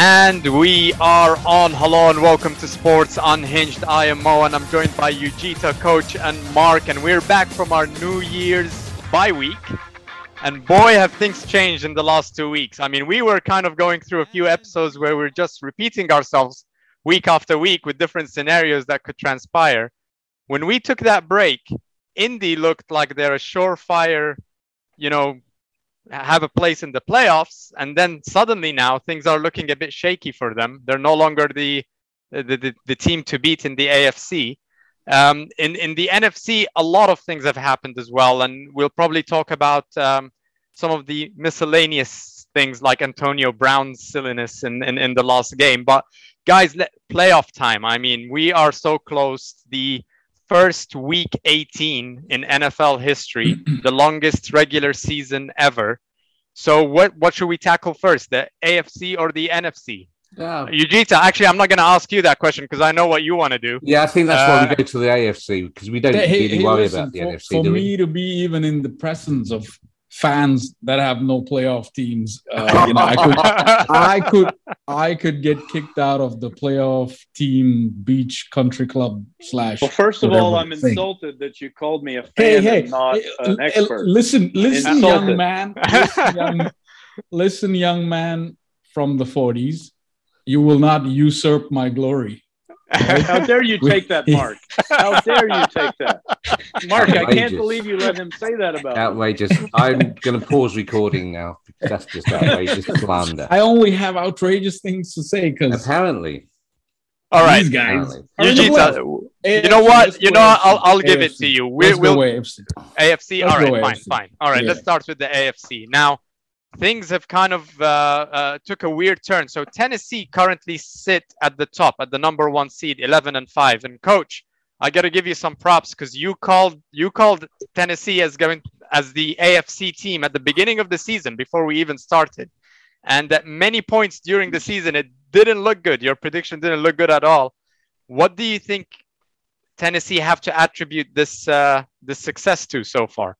And we are on. Hello and welcome to Sports Unhinged. I am Mo and I'm joined by Yujita, Coach, and Mark. And we're back from our New Year's bye week. And boy, have things changed in the last two weeks. I mean, we were kind of going through a few episodes where we're just repeating ourselves week after week with different scenarios that could transpire. When we took that break, Indy looked like they're a surefire, you know, have a place in the playoffs. And then suddenly now things are looking a bit shaky for them. They're no longer the the, the, the team to beat in the AFC. Um, in in the NFC, a lot of things have happened as well, and we'll probably talk about um, some of the miscellaneous things like Antonio Brown's silliness in, in, in the last game. But guys, let, playoff time. I mean, we are so close. The first week 18 in NFL history, the longest regular season ever. So what what should we tackle first, the AFC or the NFC? Yeah. Yujita, actually, I'm not going to ask you that question because I know what you want to do. Yeah, I think that's why Uh, we go to the AFC because we don't Hey, really hey, worry listen, about the for, NFC. for do we? me to be even in the presence of fans that have no playoff teams, uh, you know, I could, I could, I could get kicked out of the playoff team beach country club slash. Well, first of all, I'm thing. insulted that you called me a fan Hey, hey, and not hey, an expert. listen, listen, Insulted. young man, listen, young, listen, young man from the 40s. You will not usurp my glory. How dare you take that, Mark? How dare you take that? Mark, I can't believe you let him say that about me. Outrageous. I'm going to pause recording now. That's just outrageous slander. I only have outrageous things to say because Apparently. All right, these guys. Apparently. are in the you know what? You know, what? I'll I'll give it to you. We, Let's we'll AFC. AFC. Let's All right, go fine, AFC. fine. All right, Yeah. let's start with the AFC. Now, things have kind of uh, uh, took a weird turn. So Tennessee currently sit at the top, at the number one seed, 11 and five. And coach, I got to give you some props because you called you called Tennessee as going as the AFC team at the beginning of the season before we even started. And at many points during the season, it didn't look good. Your prediction didn't look good at all. What do you think Tennessee have to attribute this uh, this success to so far?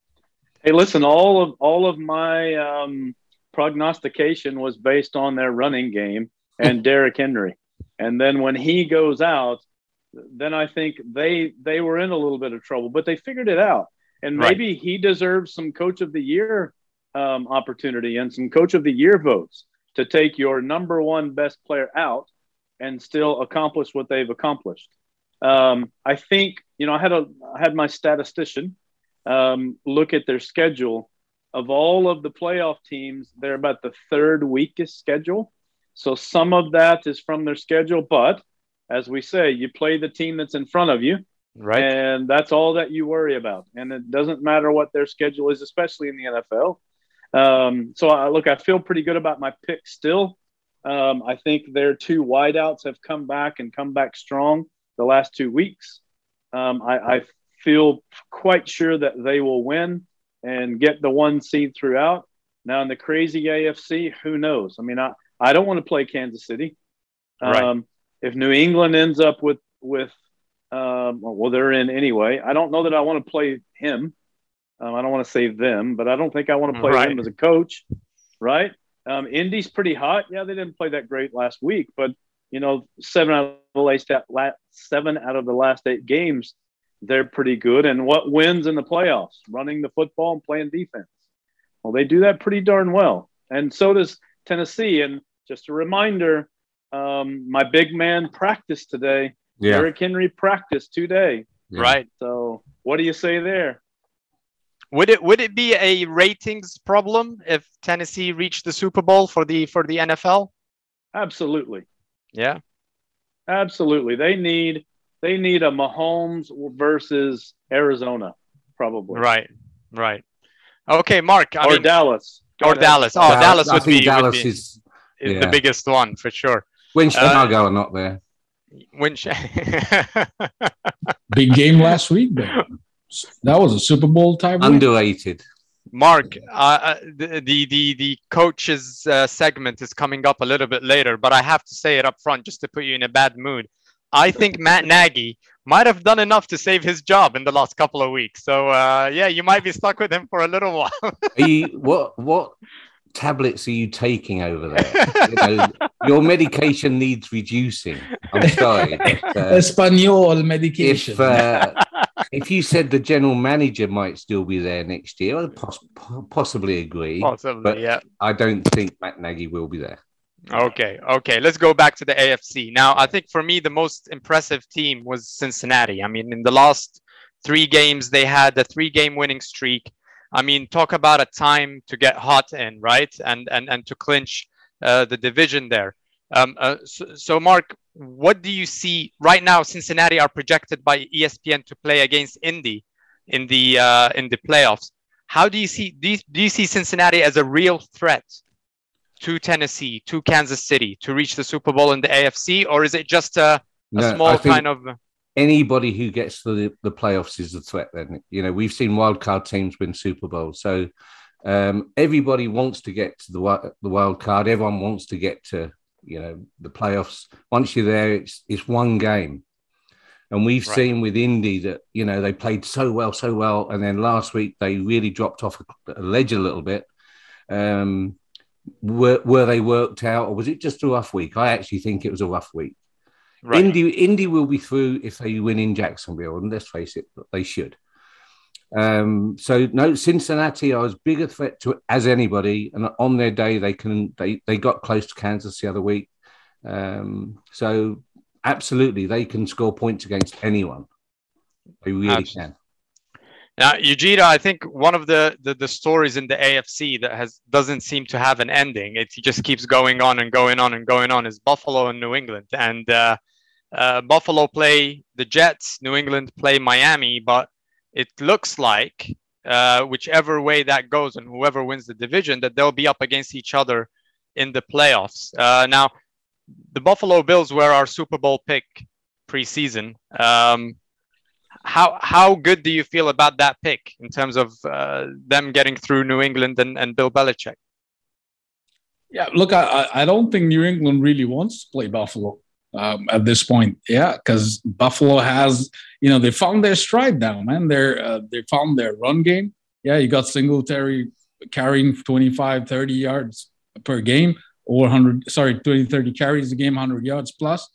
Hey, listen, all of all of my um, prognostication was based on their running game and Derrick Henry. And then when he goes out, then I think they they were in a little bit of trouble, but they figured it out. And Right. maybe he deserves some coach of the year um, opportunity and some coach of the year votes to take your number one best player out and still accomplish what they've accomplished. Um, I think you know I had a I had my statistician um, look at their schedule. Of all of the playoff teams, they're about the third weakest schedule. So some of that is from their schedule, but as we say, you play the team that's in front of you, Right. and that's all that you worry about. And it doesn't matter what their schedule is, especially in the NFL. Um, so I look, I feel pretty good about my pick still. Um, I think their two wideouts have come back and come back strong the last two weeks. Um, I, I feel quite sure that they will win and get the one seed throughout. Now in the crazy AFC, who knows? I mean, I, I don't want to play Kansas City. Right. If New England ends up with with um, well, they're in anyway. I don't know that I want to play him. Um, I don't want to say them, but I don't think I want to play Right. him as a coach, right? Um, Indy's pretty hot. Yeah, they didn't play that great last week, but you know, seven out of the last la- seven out of the last eight games, they're pretty good. And what wins in the playoffs? Running the football and playing defense. Well, they do that pretty darn well, and so does Tennessee. And just a reminder, um, my big man practiced today. Yeah. Derrick Henry practiced today. yeah. Right. So what do you say there? Would it would it be a ratings problem if Tennessee reached the Super Bowl for the for the NFL? Absolutely. Yeah. Absolutely. They need they need a Mahomes versus Arizona, probably. Right. Right. Okay, Mark. I or mean, Dallas. or God, Dallas. Oh, Dal- Dallas would be, Dallas would be is is yeah. the biggest one for sure. When Uh, Chicago are not there. When sh- Big game last week, though. That was a Super Bowl type. win. Underrated. Mark, uh, uh, the, the the the coach's uh, segment is coming up a little bit later, but I have to say it up front just to put you in a bad mood. I think Matt Nagy might have done enough to save his job in the last couple of weeks. So uh, yeah, you might be stuck with him for a little while. Are you, what what tablets are you taking over there? you know, your medication needs reducing. I'm sorry. Uh, Espanol medication. If, uh, if you said the general manager might still be there next year, I'd poss- possibly agree. Possibly, but yeah. I don't think Matt Nagy will be there. Okay, okay. Let's go back to the AFC. Now, I think for me, the most impressive team was Cincinnati. I mean, in the last three games, they had a three game winning streak. I mean, talk about a time to get hot in, right? And and and to clinch uh, the division there. Um, uh, so, so, Mark, what do you see right now? Cincinnati are projected by ESPN to play against Indy in the uh, in the playoffs. How do you see do you, do you see Cincinnati as a real threat to Tennessee, to Kansas City, to reach the Super Bowl in the AFC, or is it just a, a no, small kind of? Anybody who gets to the, the playoffs is a threat. Then you know we've seen wildcard teams win Super Bowl, so um, everybody wants to get to the the wild card. Everyone wants to get to you know the playoffs. Once you're there, it's it's one game, and we've right. seen with Indy that you know they played so well, so well, and then last week they really dropped off a ledge a little bit. Um, were, were they worked out, or was it just a rough week? I actually think it was a rough week. Right. Indy, Indy will be through if they win in Jacksonville, and let's face it, they should. Um, so no, Cincinnati are as big a threat to as anybody, and on their day they can they they got close to Kansas the other week. Um, so absolutely, they can score points against anyone. They really absolutely. can. Now, Yujita, I think one of the, the, the stories in the AFC that has doesn't seem to have an ending. It just keeps going on and going on and going on. Is Buffalo and New England, and uh, uh, Buffalo play the Jets, New England play Miami, but it looks like uh, whichever way that goes and whoever wins the division, that they'll be up against each other in the playoffs. Uh, now, the Buffalo Bills were our Super Bowl pick preseason. Um, how how good do you feel about that pick in terms of uh, them getting through New England and, and Bill Belichick? Yeah, look, I, I don't think New England really wants to play Buffalo um, at this point. Yeah, because Buffalo has, you know, they found their stride now, man. They're uh, they found their run game. Yeah, you got Singletary carrying 25, 30 yards per game, or 100, sorry, 20, 30 carries a game, 100 yards plus.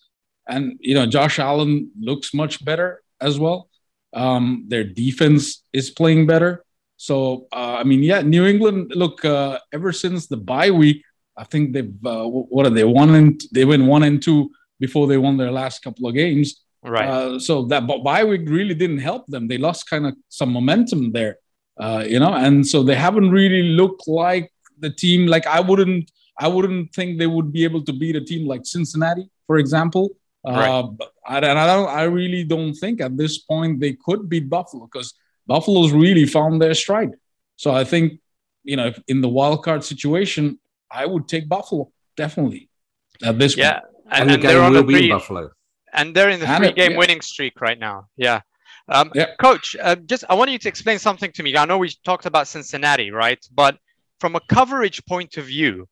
And, you know, Josh Allen looks much better as well. Um, their defense is playing better. So uh, I mean, yeah, New England. Look, uh, ever since the bye week, I think they've uh, what are they one and they went one and two before they won their last couple of games. Right. Uh, so that bye week really didn't help them. They lost kind of some momentum there, uh, you know, and so they haven't really looked like the team. Like I wouldn't, I wouldn't think they would be able to beat a team like Cincinnati, for example. Right. Uh, I, and I don't. I really don't think at this point they could beat Buffalo because Buffalo's really found their stride. So I think you know, in the wild card situation, I would take Buffalo definitely at this yeah. point. And, and, they're on a three, Buffalo. And they're in the three-game yeah. winning streak right now. Yeah. Um, yeah. Coach, uh, just I want you to explain something to me. I know we talked about Cincinnati, right? But from a coverage point of view,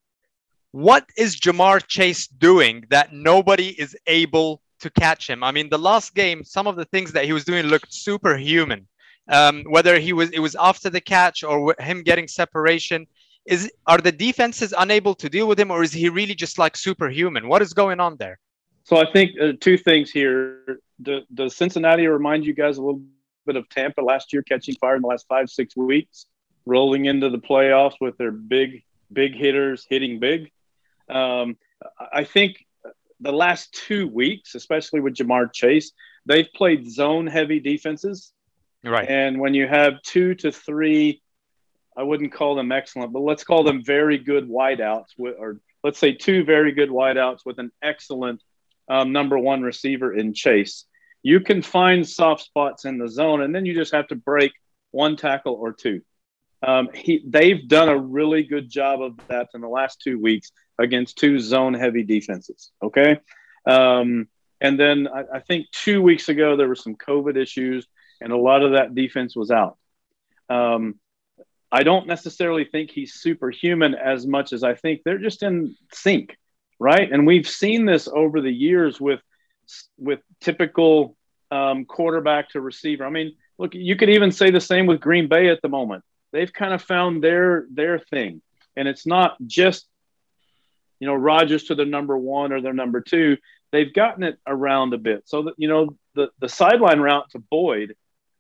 what is Ja'Marr Chase doing that nobody is able to catch him? I mean, the last game, some of the things that he was doing looked superhuman. Um, whether he was it was after the catch or him getting separation, is are the defenses unable to deal with him, or is he really just like superhuman? What is going on there? So I think uh, two things here. Do, does Cincinnati remind you guys a little bit of Tampa last year, catching fire in the last five six weeks, rolling into the playoffs with their big big hitters hitting big? Um, I think the last two weeks, especially with Ja'Marr Chase, they've played zone heavy defenses. Right. And when you have two to three, I wouldn't call them excellent, but let's call them very good wideouts, with, or let's say two very good wideouts with an excellent um, number one receiver in Chase. You can find soft spots in the zone, and then you just have to break one tackle or two. Um, he, they've done a really good job of that in the last two weeks against two zone heavy defenses. Okay. Um, and then I, I, think two weeks ago, there were some COVID issues, and a lot of that defense was out. Um, I don't necessarily think he's superhuman as much as I think they're just in sync, right? And we've seen this over the years with with typical um, quarterback to receiver. I mean, look, you could even say the same with Green Bay at the moment they've kind of found their their thing. and it's not just you know Rodgers to their number one or their number two. They've gotten it around a bit, so that you know the the sideline route to Boyd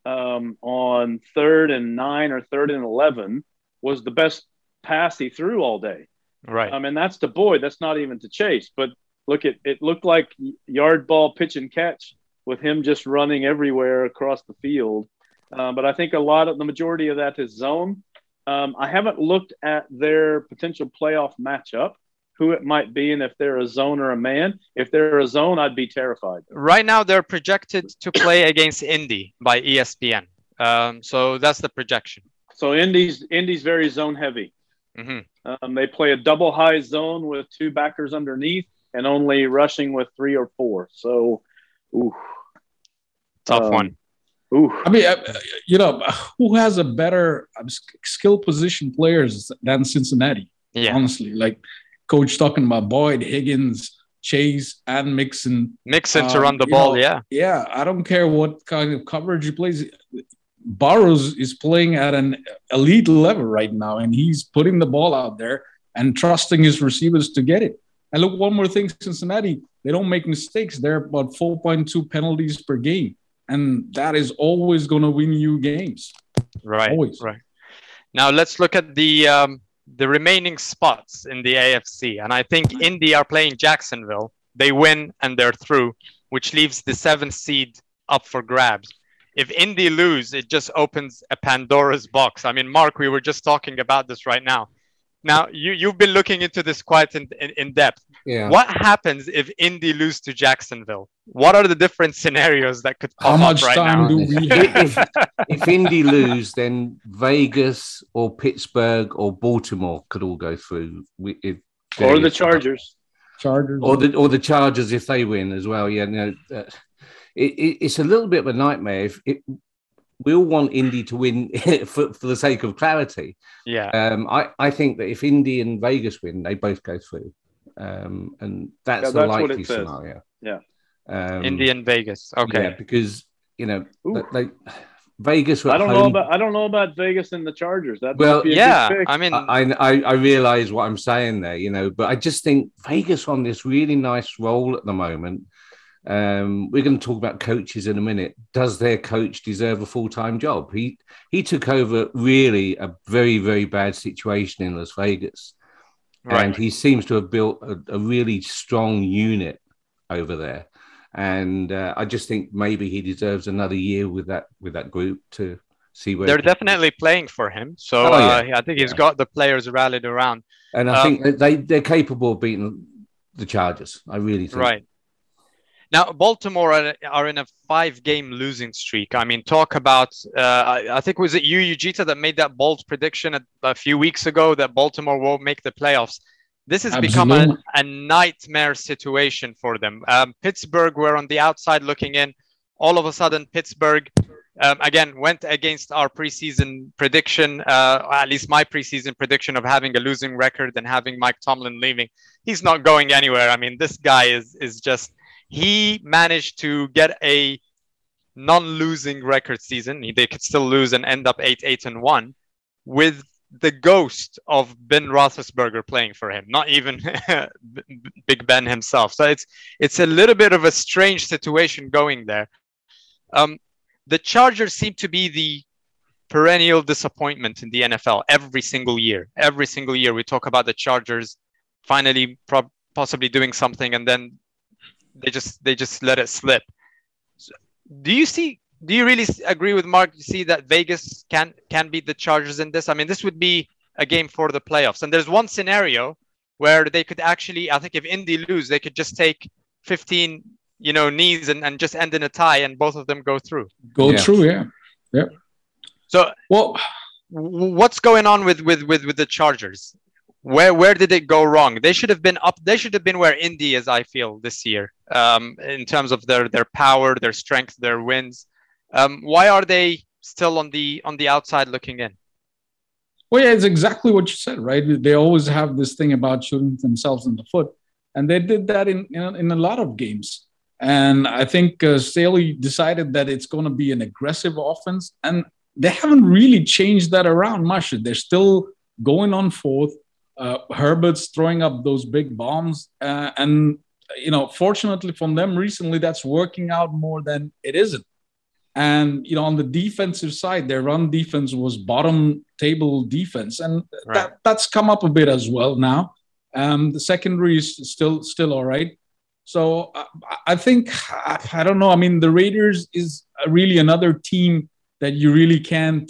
um, on third and nine or third and eleven was the best pass he threw all day. Right. I mean, that's to Boyd. That's not even to Chase. But look, at it looked like yard ball pitch and catch with him just running everywhere across the field. Um, but I think a lot of the majority of that is zone. Um, I haven't looked at their potential playoff matchup, who it might be, and if they're a zone or a man. If they're a zone, I'd be terrified. Right now, they're projected to play against Indy by ESPN. Um, so that's the projection. So Indy's Indy's very zone heavy. Mm-hmm. Um, they play a double high zone with two backers underneath and only rushing with three or four. So, ooh, tough um, one. Ooh. I mean, uh, you know, who has a better um, skill position players than Cincinnati? Yeah. Honestly, like coach talking about Boyd, Higgins, Chase, and Mixon. Mixon to run the ball, know, yeah. Yeah. I don't care what kind of coverage he plays. Burrow's is playing at an elite level right now, and he's putting the ball out there and trusting his receivers to get it. And look, one more thing Cincinnati, they don't make mistakes. They're about 4.2 penalties per game. And that is always going to win you games. Right. Always. Right. Now let's look at the um, the remaining spots in the AFC. And I think mm-hmm. Indy are playing Jacksonville. They win and they're through, which leaves the seventh seed up for grabs if Indy lose, it just opens a Pandora's box. I mean, Mark, we were just talking about this right now. Now, you, you've been looking into this quite in, in, in depth. Yeah. What happens if Indy lose to Jacksonville? What are the different scenarios that could pop How much up right time now? do we have? if, if Indy lose, then Vegas or Pittsburgh or Baltimore could all go through. We- If or the Chargers. Chargers. or the or the Chargers if they win as well. Yeah, no, uh, it, it, it's a little bit of a nightmare. If it, we all want Indy to win for, for the sake of clarity. Yeah. Um, I, I think that if Indy and Vegas win, they both go through, um, and that's Yeah, the that's what likely it says. scenario. Yeah. Um, Indy and Vegas. Okay. yeah, because you know Ooh. they, Vegas. Were I don't know about I don't know about Vegas and the Chargers. That Well, be a yeah. good pick. I mean, I, I I realize what I'm saying there, you know, but I just think Vegas on this really nice roll at the moment. Um, we're going to talk about coaches in a minute. Does their coach deserve a full time job? He he took over really a very very bad situation in Las Vegas, and he seems to have built a, a really strong unit over there. And uh, I just think maybe he deserves another year with that with that group to see where They're definitely playing for him. So Oh, yeah. uh, I think he's Yeah. got the players rallied around. And I Um, think they they're capable of beating the Chargers. I really think. Right. Now, Baltimore are, are in a five game losing streak. I mean, talk about, uh, I, I think, was it you, Yujita, that made that bold prediction a, a few weeks ago that Baltimore won't make the playoffs? This has become a, a nightmare situation for them. Um, Pittsburgh were on the outside looking in. All of a sudden, Pittsburgh, um, again, went against our preseason prediction, uh, at least my preseason prediction of having a losing record and having Mike Tomlin leaving. He's not going anywhere. I mean, this guy is is just he managed to get a non-losing record season. They could still lose and end up eight, eight, and one, with the ghost of Ben Roethlisberger playing for him, not even Big Ben himself. So it's it's a little bit of a strange situation going there. Um, the Chargers seem to be the perennial disappointment in the NFL every single year. Every single year we talk about the Chargers finally prob possibly doing something, and then they just they just let it slip. So, do you see? Do you really agree with Mark? You see that Vegas can can beat the Chargers in this? I mean, this would be a game for the playoffs. And there's one scenario where they could actually, I think, if Indy lose, they could just take 15, you know, knees and, and just end in a tie, and both of them go through. Go Yeah. through, yeah. yeah. So Well, what's going on with with with with the Chargers? Where where did it go wrong? They should have been up. They should have been where Indy is. I feel this year, um, in terms of their their power, their strength, their wins. Um, why are they still on the on the outside looking in? Well, yeah, it's exactly what you said, right? They always have this thing about shooting themselves in the foot, and they did that in in, in a lot of games. And I think uh, Staley decided that it's going to be an aggressive offense, and they haven't really changed that around much. They're still going on fourth, Uh, Herbert's throwing up those big bombs, uh, and you know, fortunately from them recently, that's working out more than it isn't. And you know, on the defensive side, their run defense was bottom table defense, and Right. that, that's come up a bit as well now. Um, the secondary is still still all right. So I, I think I, I don't know. I mean, the Raiders is really another team that you really can't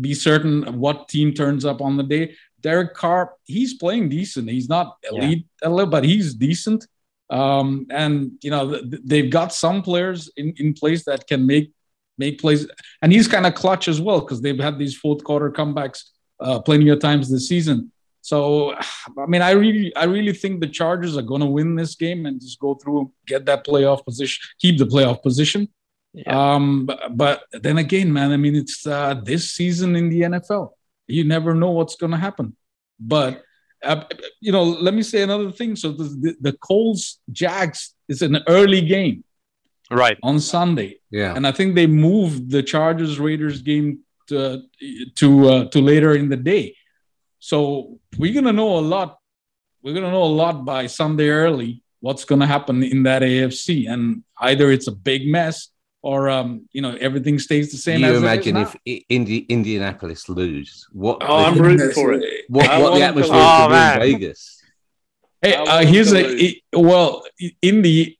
be certain of what team turns up on the day. Derek Carr, he's playing decent. He's not elite, elite, but he's decent. Um, and you know th- th- they've got some players in, in place that can make make plays, and he's kind of clutch as well because they've had these fourth quarter comebacks uh, plenty of times this season. So, I mean, I really, I really think the Chargers are going to win this game and just go through, get that playoff position, keep the playoff position. Yeah. Um, but, but then again, man, I mean, it's uh, this season in the NFL. You never know what's going to happen. But uh, you know, let me say another thing. So the, the, the Colts Jags is an early game Right. on Sunday, Yeah. and I think they moved the Chargers Raiders game to to uh, to later in the day. So we're gonna know a lot. We're gonna know a lot by Sunday early. What's gonna happen in that AFC, and either it's a big mess or um, you know everything stays the same. you as it is imagine now. if I- Indi- Indianapolis lose, what Oh, I'm the, rooting for it. what, what the atmosphere lose. could Oh, man. in Vegas. Hey, uh, here's a it- well, Indy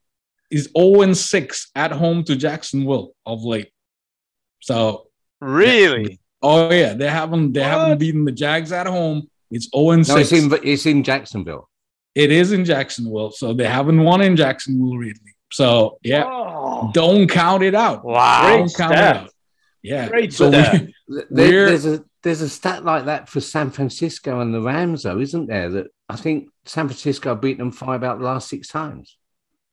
is 0 6 at home to Jacksonville of late. So, Really? oh yeah, they haven't they haven't beaten the Jags at home. It's 0 No, 6. it's in it's in Jacksonville. It is in Jacksonville, so they haven't won in Jacksonville really. So yeah, Oh, don't count it out. Wow. Great Don't count it out. Yeah, Great so we, There- there's a there's a stat like that for San Francisco and the Rams, though, isn't there? That I think San Francisco beat them five out of the last six times.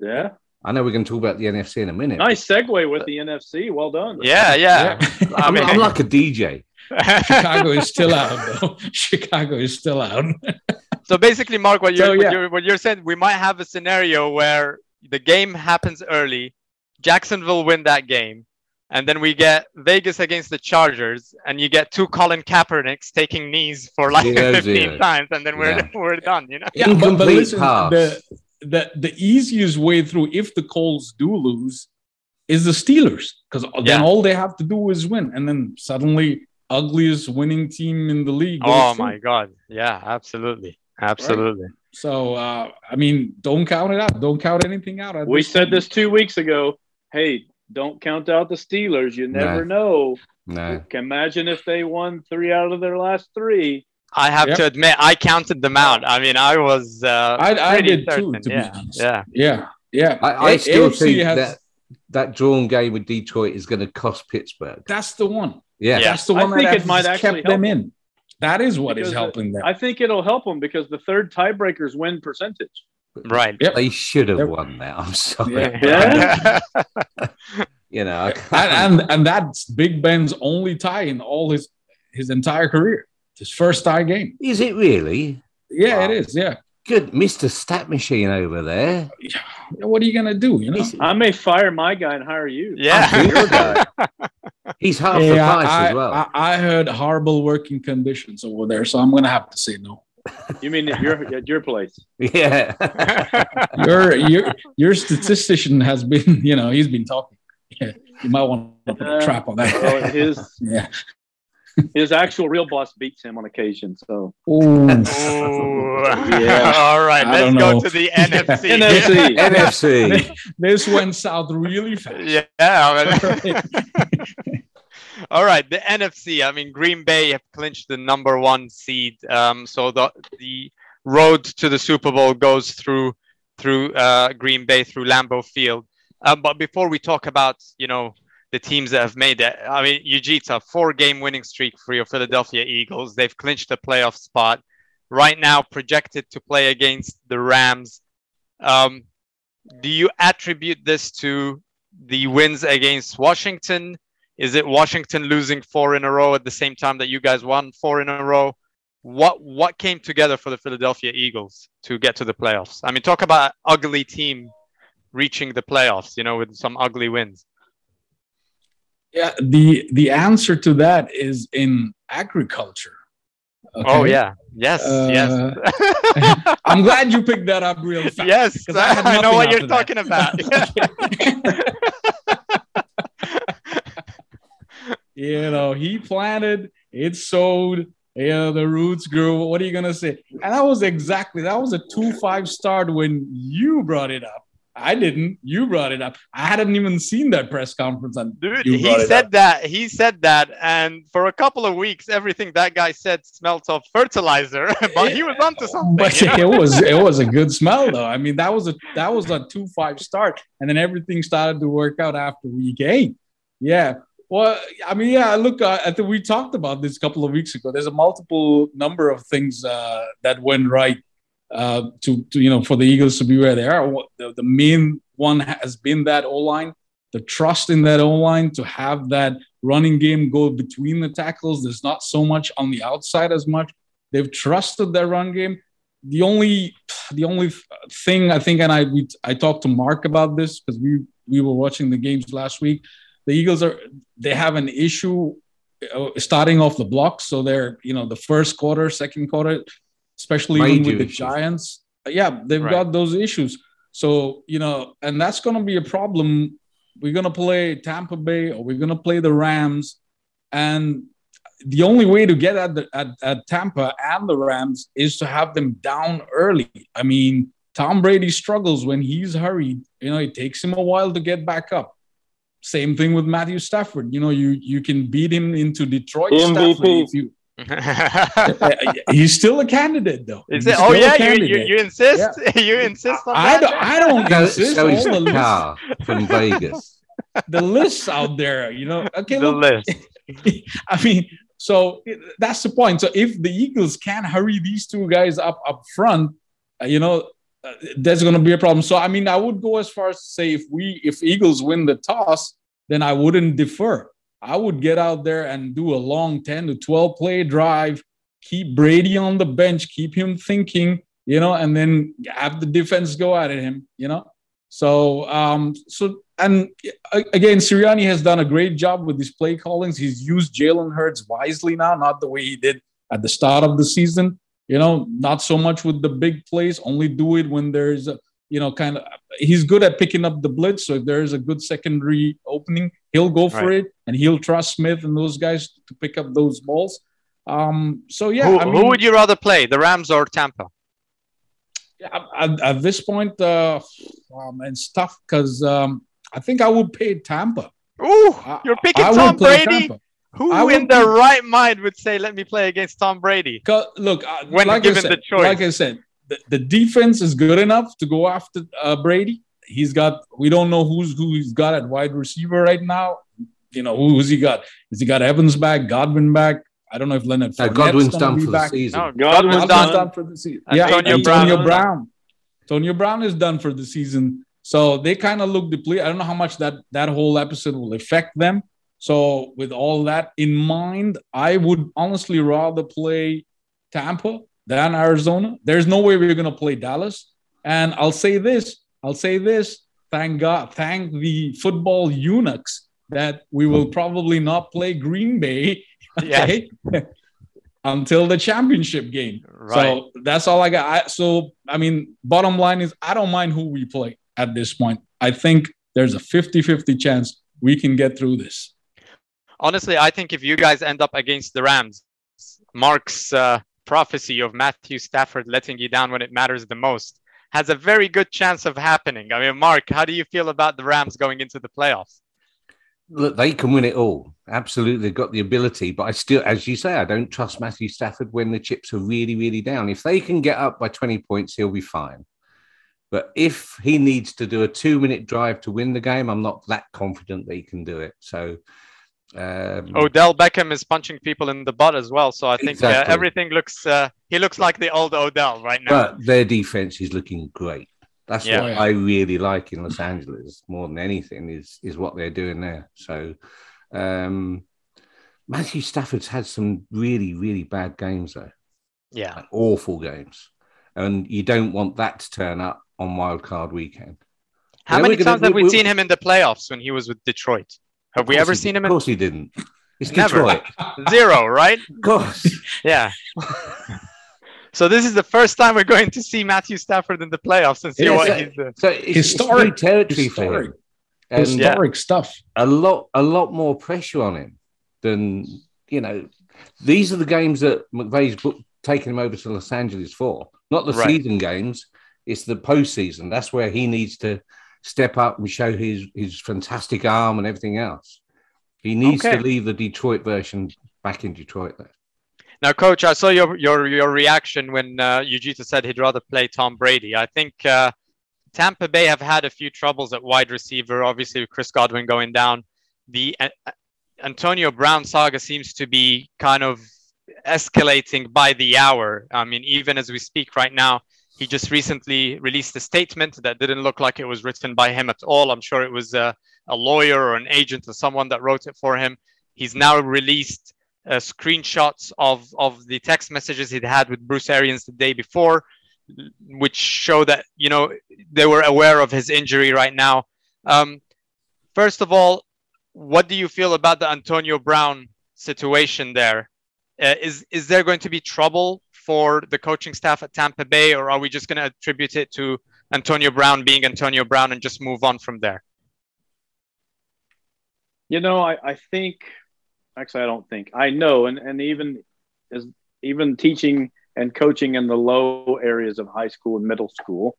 yeah. I know we're going to talk about the NFC in a minute. Nice segue with the NFC. Well done. Yeah, yeah. I I'm, mean, I'm like a DJ. Chicago is still out though. Chicago is still out. so basically, Mark, what you're, So, what, you're what you're saying, we might have a scenario where the game happens early, Jacksonville win that game, and then we get Vegas against the Chargers, and you get two Colin Kaepernicks taking knees for like Zero, 15 zero. times, and then we're Yeah. we're done. You know. Yeah, but, but listen, the, the the easiest way through if the Colts do lose is the Steelers because then all they have to do is win, and then suddenly ugliest winning team in the league. goes Oh through. my God! Yeah, absolutely, absolutely. So uh, I mean, don't count it out. Don't count anything out. We said point. this two weeks ago. Hey, don't count out the Steelers. You never know. No. Can imagine if they won three out of their last three. I have Yep. to admit, I counted them out. I mean, I was. Uh, I, I pretty did too. certain. To be yeah, honest. yeah. yeah, yeah. I, I A- still AFC think has- that that drawn game with Detroit is going to cost Pittsburgh. that's the one. Yeah. Yeah. That's the one. I one think that it might has actually kept them help in. That is what is Because, uh, helping them. I think it'll help them because the third tiebreaker's win percentage. Right. Yep. They should have Yep. won that. I'm sorry. Yeah. You know, and, and and that's Big Ben's only tie in all his his entire career. His first tie game. is it really? Yeah, Wow. it is. Yeah. Good, Mr. Stat Machine over there. What are you gonna do? You know. I may fire my guy and hire you. yeah. he's half the price I, as well. I, I heard horrible working conditions over there, so I'm gonna have to say no. You mean at your at your place? yeah. Your your your statistician has been, you know, he's been talking. Yeah, you might want to put a Uh, trap on Well, that. his yeah. His actual real boss beats him on occasion. So Ooh. Ooh. Yeah. All right, I let's go know. to the Yeah. NFC. NFC. NFC. this went south really fast. Yeah. I mean- All right, the NFC. I mean, Green Bay have clinched the number one seed. Um, so the the road to the Super Bowl goes through through uh, Green Bay through Lambeau Field. Um, but before we talk about you know the teams that have made it, I mean, Yujita four game winning streak for your Philadelphia Eagles. They've clinched a playoff spot. Right now, projected to play against the Rams. Um, do you attribute this to the wins against Washington? Is it Washington losing four in a row at the same time that you guys won four in a row? What what came together for the Philadelphia Eagles to get to the playoffs? I mean, talk about ugly team reaching the playoffs, you know, with some ugly wins. Yeah, the the answer to that is in agriculture. Okay. Oh yeah, yes, uh, yes. I'm glad you picked that up real fast. Yes, I, I know what you're that. talking about. you know, he planted, it sowed, yeah, the roots grew. What are you gonna say? And that was exactly that was a two five start when you brought it up. I didn't. You brought it up. I hadn't even seen that press conference. And Dude, he said up. that. He said that, and for a couple of weeks, everything that guy said smelled of fertilizer. but he was onto something. But it was it was a good smell, though. I mean, that was a that was a two five start, and then everything started to work out after week eight. Yeah, well, I mean, yeah. Look, uh, I think we talked about this a couple of weeks ago. There's a multiple number of things uh, that went right uh, to, to, you know for the Eagles to be where they are. The, the main one has been that O line, the trust in that O line to have that running game go between the tackles. There's not so much on the outside as much. They've trusted their run game. The only the only thing I think, and I we, I talked to Mark about this because we we were watching the games last week the Eagles are they have an issue uh, starting off the block. So they're you know the first quarter, second quarter, especially with the issues. Giants. Uh, yeah, they've right. got those issues. So you know, and that's going to be a problem. We're going to play Tampa Bay or we're going to play the Rams, and the only way to get at, the, at, at Tampa and the Rams is to have them down early. I mean, Tom Brady struggles when he's hurried. You know, it takes him a while to get back up. Same thing with Matthew Stafford. You know, you you can beat him into Detroit. MVP. You, he's still a candidate, though. Is it? Oh yeah, you, you, you insist. Yeah. you insist on I, that. Don't, I don't insist. So he's the car from Vegas. The lists out there, you know. Okay, the look, list. I mean, so that's the point. So if the Eagles can't hurry these two guys up up front, uh, you know, uh, there's going to be a problem. So I mean, I would go as far as to say if we if Eagles win the toss, then I wouldn't defer. I would get out there and do a long 10 to 12 play drive, keep Brady on the bench, keep him thinking, you know, and then have the defense go at him, you know. So um so and again, Sirianni has done a great job with his play callings. He's used Jalen Hurts wisely now, not the way he did at the start of the season you know, not so much with the big plays, only do it when there's a, you know, kind of, he's good at picking up the blitz. So if there's a good secondary opening, he'll go for right. it and he'll trust Smith and those guys to pick up those balls. Um, so yeah, who, I mean, who would you rather play, the Rams or Tampa? At, at this point, uh, um, it's tough because um, I think I would pay Tampa. Ooh, you're picking I, I Tom Brady. Tampa. Who I in their right mind would say, "Let me play against Tom Brady"? Look, uh, when like given said, the choice, like I said, the, the, defense is good enough to go after uh, Brady. He's got. We don't know who's who he's got at wide receiver right now. You know who's he got? Has he got Evans back? Godwin back? I don't know if Leonard. No, Godwin's done for back. the season. No, Godwin's, Godwin's done. done. for the season. Yeah, Antonio, Antonio Brown. Brown. Antonio Brown is done for the season. So they kind of look depleted. I don't know how much that that whole episode will affect them. So, with all that in mind, I would honestly rather play Tampa than Arizona. There's no way we're going to play Dallas. And I'll say this I'll say this thank God, thank the football eunuchs that we will probably not play Green Bay okay, until the championship game. Right. So that's all I got. I, so, I mean, bottom line is I don't mind who we play at this point. I think there's a 50 50 chance we can get through this honestly, I think if you guys end up against the Rams, Mark's uh, prophecy of Matthew Stafford letting you down when it matters the most has a very good chance of happening. I mean, Mark, how do you feel about the Rams going into the playoffs? Look, they can win it all. Absolutely, they've got the ability. But I still, as you say, I don't trust Matthew Stafford when the chips are really, really down. If they can get up by 20 points, he'll be fine. But if he needs to do a two minute drive to win the game, I'm not that confident that he can do it. So um, Odell Beckham is punching people in the butt as well, so I think exactly. uh, everything looks. Uh, he looks like the old Odell right now. But their defense is looking great. That's yeah. what I really like in Los Angeles more than anything is is what they're doing there. So um, Matthew Stafford's had some really really bad games though. Yeah, like awful games, and you don't want that to turn up on Wild Card Weekend. How many times gonna, have we, we seen him in the playoffs when he was with Detroit? Have we ever he, seen him? Of course, he didn't. It's Never. Detroit. Zero, right? Of course. Yeah. so this is the first time we're going to see Matthew Stafford in the playoffs and see Yeah, what so- he's uh, So it's, it's Historic- new territory for him. And Historic stuff. a lot, a lot more pressure on him than you know. These are the games that McVay's book, taking him over to Los Angeles for, not the Right. season games. It's the postseason. That's where he needs to step up and show his his fantastic arm and everything else. He needs Okay. to leave the Detroit version back in Detroit. There. Now, coach, I saw your your your reaction when uh, Yujita said he'd rather play Tom Brady. I think uh, Tampa Bay have had a few troubles at wide receiver. Obviously, with Chris Godwin going down, the uh, Antonio Brown saga seems to be kind of escalating by the hour. I mean, even as we speak right now, he just recently released a statement that didn't look like it was written by him at all. I'm sure it was a, a lawyer or an agent or someone that wrote it for him. He's now released uh, screenshots of of the text messages he'd had with Bruce Arians the day before, which show that you know they were aware of his injury right now. Um, first of all, what do you feel about the Antonio Brown situation there? Uh, is is there going to be trouble for the coaching staff at Tampa Bay, or are we just going to attribute it to Antonio Brown being Antonio Brown and just move on from there? You know, I, I think actually I don't think I know, and and even as even teaching and coaching in the low areas of high school and middle school,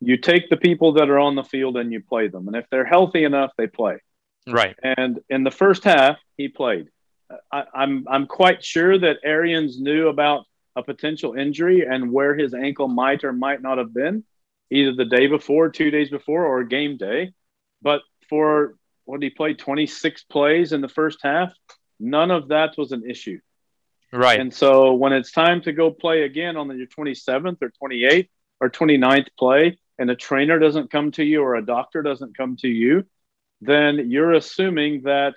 you take the people that are on the field and you play them, and if they're healthy enough, they play. Right. And in the first half, he played. I, I'm I'm quite sure that Arians knew about a potential injury and where his ankle might or might not have been, either the day before, two days before, or game day. But for what he played 26 plays in the first half, none of that was an issue. Right. And so when it's time to go play again on your 27th or 28th or 29th play, and a trainer doesn't come to you or a doctor doesn't come to you, then you're assuming that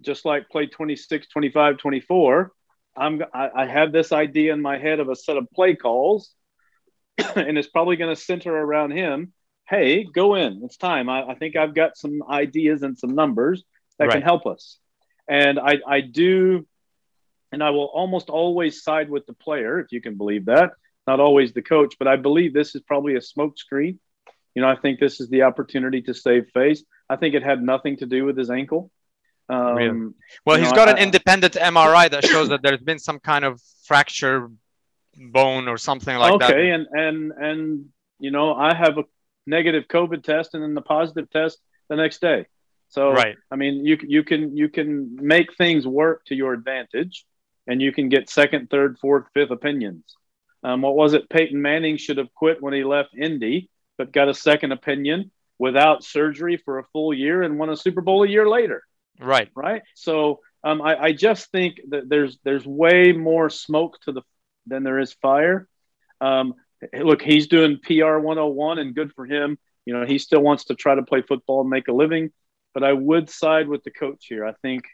just like play 26, 25, 24, I'm, I, I have this idea in my head of a set of play calls, and it's probably going to center around him. Hey, go in. It's time. I, I think I've got some ideas and some numbers that can help us. And I, I do, and I will almost always side with the player, if you can believe that. Not always the coach, but I believe this is probably a smoke screen. You know, I think this is the opportunity to save face. I think it had nothing to do with his ankle. Um, Really? Well, he's know, got an independent MRI that shows that there's been some kind of fracture bone or something like that. okay, and and and you know, I have a negative COVID test and then the positive test the next day. So Right. I mean, you you can you can make things work to your advantage, and you can get second, third, fourth, fifth opinions. Um, what was it? Peyton Manning should have quit when he left Indy, but got a second opinion without surgery for a full year and won a Super Bowl a year later. Right. right? So um, I, I just think that there's there's way more smoke to the than there is fire. Um, look, he's doing PR 101, and good for him. You know, he still wants to try to play football and make a living. But I would side with the coach here. I think,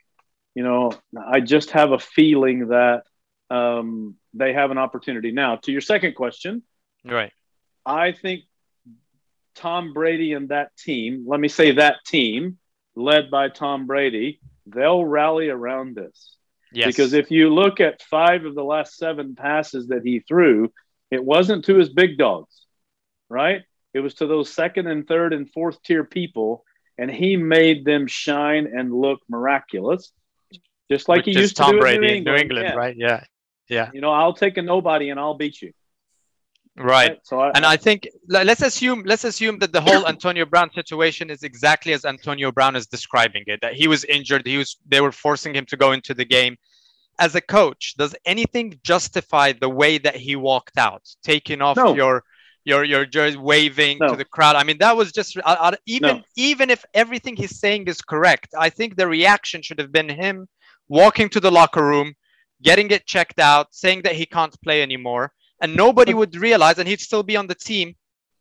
you know, I just have a feeling that um, they have an opportunity now. To your second question, Right. I think Tom Brady and that team, let me say that team, led by Tom Brady, they'll rally around this. Yes. Because if you look at five of the last seven passes that he threw, it wasn't to his big dogs, right? It was to those second and third and fourth tier people, and he made them shine and look miraculous, just like Which he used Tom to do Brady in New England. New England, Yeah. right? Yeah. Yeah. You know, I'll take a nobody and I'll beat you. Right. So I, And I think let's assume let's assume that the whole Antonio Brown situation is exactly as Antonio Brown is describing it. That he was injured, he was they were forcing him to go into the game. As a coach, does anything justify the way that he walked out, taking off No. your your your jersey, waving No. to the crowd? I mean, that was just I, I, even No. even if everything he's saying is correct, I think the reaction should have been him walking to the locker room, getting it checked out, saying that he can't play anymore, and nobody would realize, and he'd still be on the team,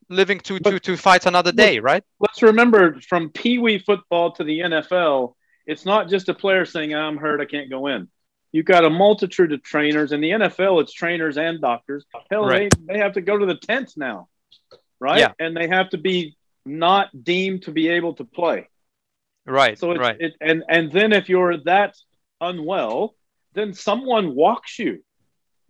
living to to But- to fight another day, right? let's remember from Pee Wee football to the NFL, it's not just a player saying, I'm hurt, I can't go in. You've got a multitude of trainers. In the NFL, it's trainers and doctors. Hell, Right. they, they have to go to the tents now, right? Yeah. And they have to be not deemed to be able to play. Right, So it's, right, it, and and then if you're that unwell, then someone walks you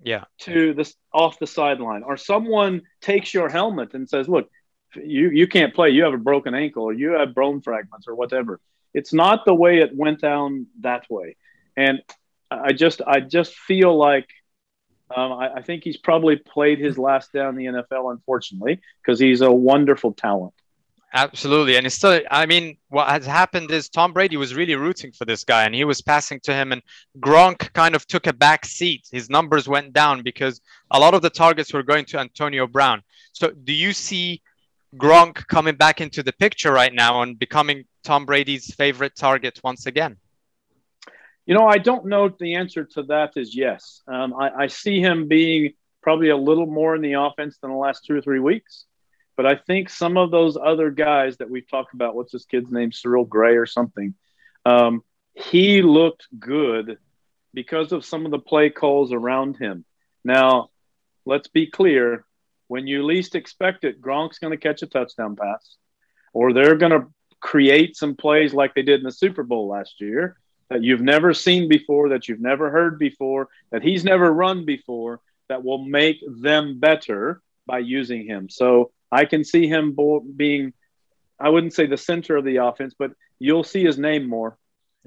Yeah. to this off the sideline, or someone takes your helmet and says, "Look, you you can't play. You have a broken ankle, or you have bone fragments, or whatever." It's not the way it went down that way, and I just I just feel like um, I, I think he's probably played his last day in the NFL, unfortunately, because he's a wonderful talent. Absolutely. And it's still, I mean, what has happened is Tom Brady was really rooting for this guy and he was passing to him, and Gronk kind of took a back seat. His numbers went down because a lot of the targets were going to Antonio Brown. So, do you see Gronk coming back into the picture right now and becoming Tom Brady's favorite target once again? You know, I don't know the answer to that is yes. Um, I, I see him being probably a little more in the offense than the last two or three weeks. But I think some of those other guys that we've talked about, what's this kid's name, Cyril Gray or something, um, he looked good because of some of the play calls around him. Now, let's be clear when you least expect it, Gronk's going to catch a touchdown pass, or they're going to create some plays like they did in the Super Bowl last year that you've never seen before, that you've never heard before, that he's never run before, that will make them better by using him. So I can see him being, I wouldn't say the center of the offense, but you'll see his name more.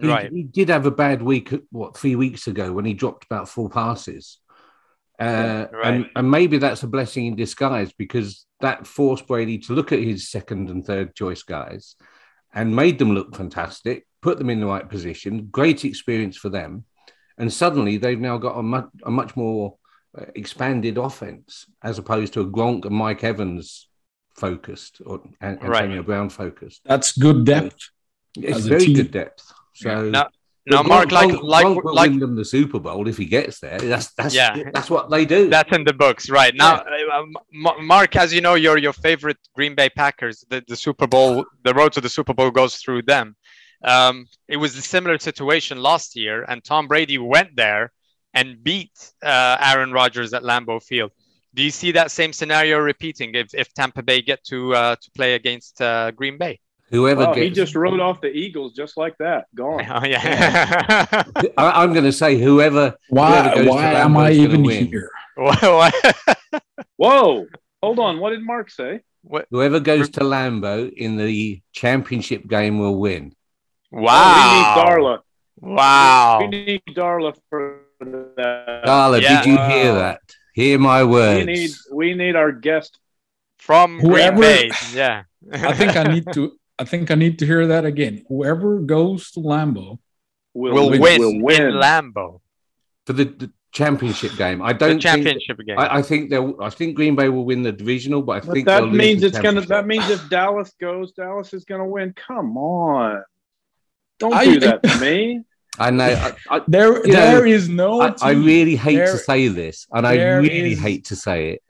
He, Right. he did have a bad week, what, three weeks ago when he dropped about four passes. Uh, right. and, and maybe that's a blessing in disguise because that forced Brady to look at his second and third choice guys and made them look fantastic, put them in the right position, great experience for them. And suddenly they've now got a much, a much more uh, expanded offense as opposed to a Gronk and Mike Evans focused or and Right. Antonio Brown focused. That's good depth. It's very good depth. So Now, now but Mark, like, Gronk- like, Gronk will like, win them the Super Bowl if he gets there. That's that's Yeah. that's what they do. That's in the books, right now. uh, Mark, as you know, your your favorite Green Bay Packers. The, the Super Bowl, the road to the Super Bowl goes through them. Um, it was a similar situation last year, and Tom Brady went there and beat uh, Aaron Rodgers at Lambeau Field. Do you see that same scenario repeating if, if Tampa Bay get to uh, to play against uh, Green Bay? Whoever Wow, he just rode off the Eagles just like that. Gone. Oh yeah. I, am going to say whoever. Why? Whoever goes to Why am I even win. here? Whoa. Hold on. What did Mark say? Whoever goes to Lambeau in the championship game will win. wow. Oh, we need Darla. Wow. We need Darla for that. Darla, Yeah. did you hear that? Hear my we words. need we need our guest. From Whoever- Green Bay. Yeah. I think I need to. I think I need to hear that again. Whoever goes to Lambeau Will, will win. win, Will win. in Lambeau. for the, the championship game. I don't think. championship game. I, I think they'll. I think Green Bay will win the divisional, but I But think that they'll lose means the it's gonna. That means if Dallas goes, Dallas is gonna win. Come on, don't I- do that to me. I know. I, I, there You know, there is no. I, I really hate to say this, and I really is- hate to say it.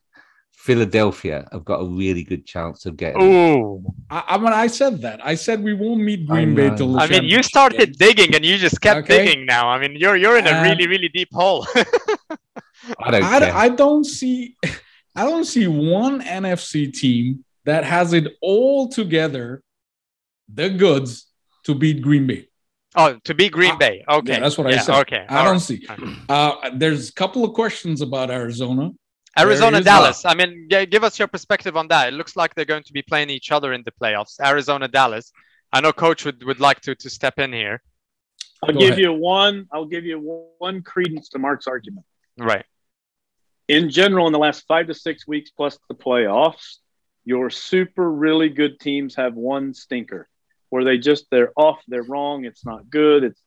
Philadelphia have got a really good chance of getting. Oh, I, I mean, I said that. I said we won't meet Green Bay till I mean, you started game. digging and you just kept Okay. digging now. I mean, you're you're in a And- really really deep hole. I don't I. I don't see. I don't see one NFC team that has it all together, the goods to beat Green Bay. Oh, to be Green Ah, Bay. Okay. yeah, that's what I said. Okay. I all don't right. see. Uh, there's a couple of questions about Arizona. Arizona, There is Dallas. I mean, g- give us your perspective on that. It looks like they're going to be playing each other in the playoffs. Arizona, Dallas. I know Coach would, would like to to step in here. I'll Go give ahead. you one. I'll give you one credence to Mark's argument. Right. In general, in the last five to six weeks plus the playoffs, your super really good teams have one stinker where they just they're off, they're wrong, it's not good. It's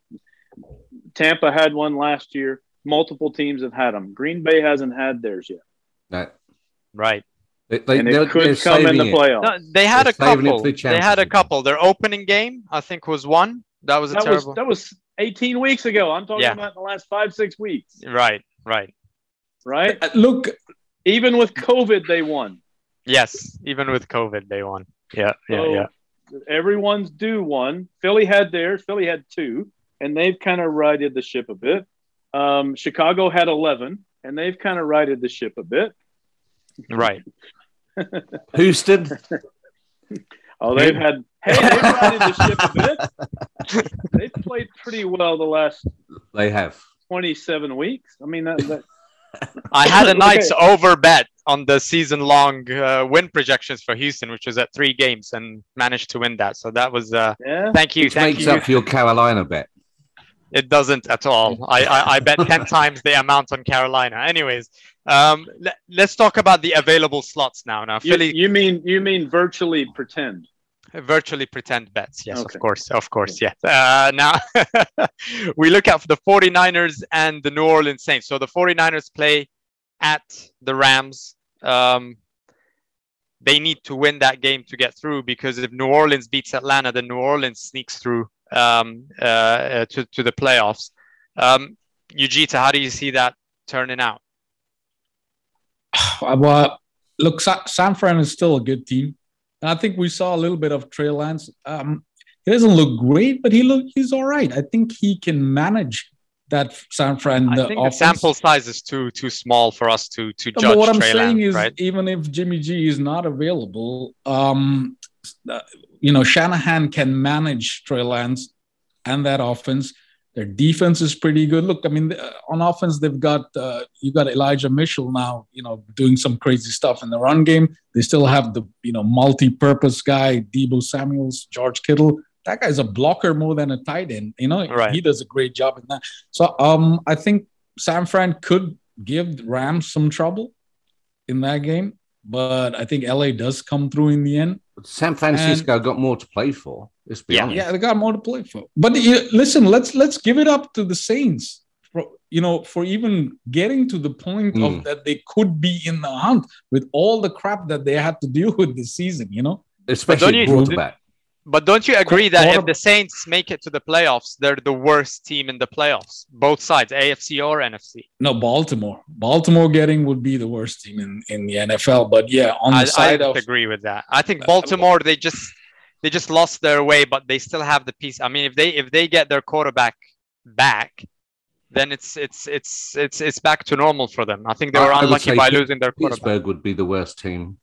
Tampa had one last year. Multiple teams have had them. Green Bay hasn't had theirs yet, No. Right. They, they, and it could come in the playoffs. No, they had They're a couple. the They had a couple. Their opening game, I think, was one. That was a that was terrible. that was 18 weeks ago. I'm talking Yeah. about in the last five six weeks, Right. Right. right? Uh, Look, Even with COVID, they won. Yes. Even with COVID, they won. Yeah. Yeah. So yeah. Everyone's due one. Philly had theirs. Philly had two, and they've kind of righted the ship a bit. Um, Chicago had 11, and they've kind of righted the ship a bit. Right. Houston. Oh, they've had. Hey, they've righted the ship a bit. They've played pretty well the last They have. 27 weeks. I mean, that, that I had a Okay. Knights over bet on the season long uh, win projections for Houston, which was at three games, and managed to win that. So that was uh, yeah. thank you, Which thank makes you. up for your Carolina bet. It doesn't at all. I, I, I bet 10 times the amount on Carolina. Anyways, um, le- let's talk about the available slots now. Now, You, Philly you mean you mean virtually pretend? Virtually pretend bets. Yes, Okay. of course. Of course. Yes. Uh, now, we look at the 49ers and the New Orleans Saints. So the 49ers play at the Rams. Um, they need to win that game to get through because if New Orleans beats Atlanta, then New Orleans sneaks through um, uh, uh, to, to the playoffs. Um, Yujita, how do you see that turning out? Well, look, Sa- San Fran is still a good team. I think we saw a little bit of Trey Lance. Um, he doesn't look great, but he look he's all right. I think he can manage that San Fran. I think offense. the sample size is too too small for us to to No, judge. but what I'm Trey saying Lance, is, right? even if Jimmy G is not available, um, uh, you know, Shanahan can manage Trey Lance and that offense. Their defense is pretty good. Look, I mean, uh, on offense, they've got uh, you got Elijah Mitchell now, you know, doing some crazy stuff in the run game. They still have the you know multi-purpose guy, Deebo Samuels, George Kittle. That guy's a blocker more than a tight end. You know, Right. he does a great job in that. So, um, I think San Fran could give Rams some trouble in that game, but I think LA does come through in the end. But San Francisco got more to play for. Let's be Yeah. honest. Yeah, they got more to play for. But you, listen, let's let's give it up to the Saints. For, you know, for even getting to the point Mm. of that they could be in the hunt with all the crap that they had to deal with this season. You know, Especially you- quarterback. But don't you agree that if the Saints make it to the playoffs, they're the worst team in the playoffs, both sides, AFC or NFC? no Baltimore. Baltimore getting would be the worst team in, in the NFL. But yeah, on the I, I side of disagree with that. I think Baltimore they just they just lost their way, but they still have the piece. I mean, if they if they get their quarterback back, then it's it's it's it's it's back to normal for them. I think they were I unlucky say by Pitt- losing their quarterback. Pittsburgh would be the worst team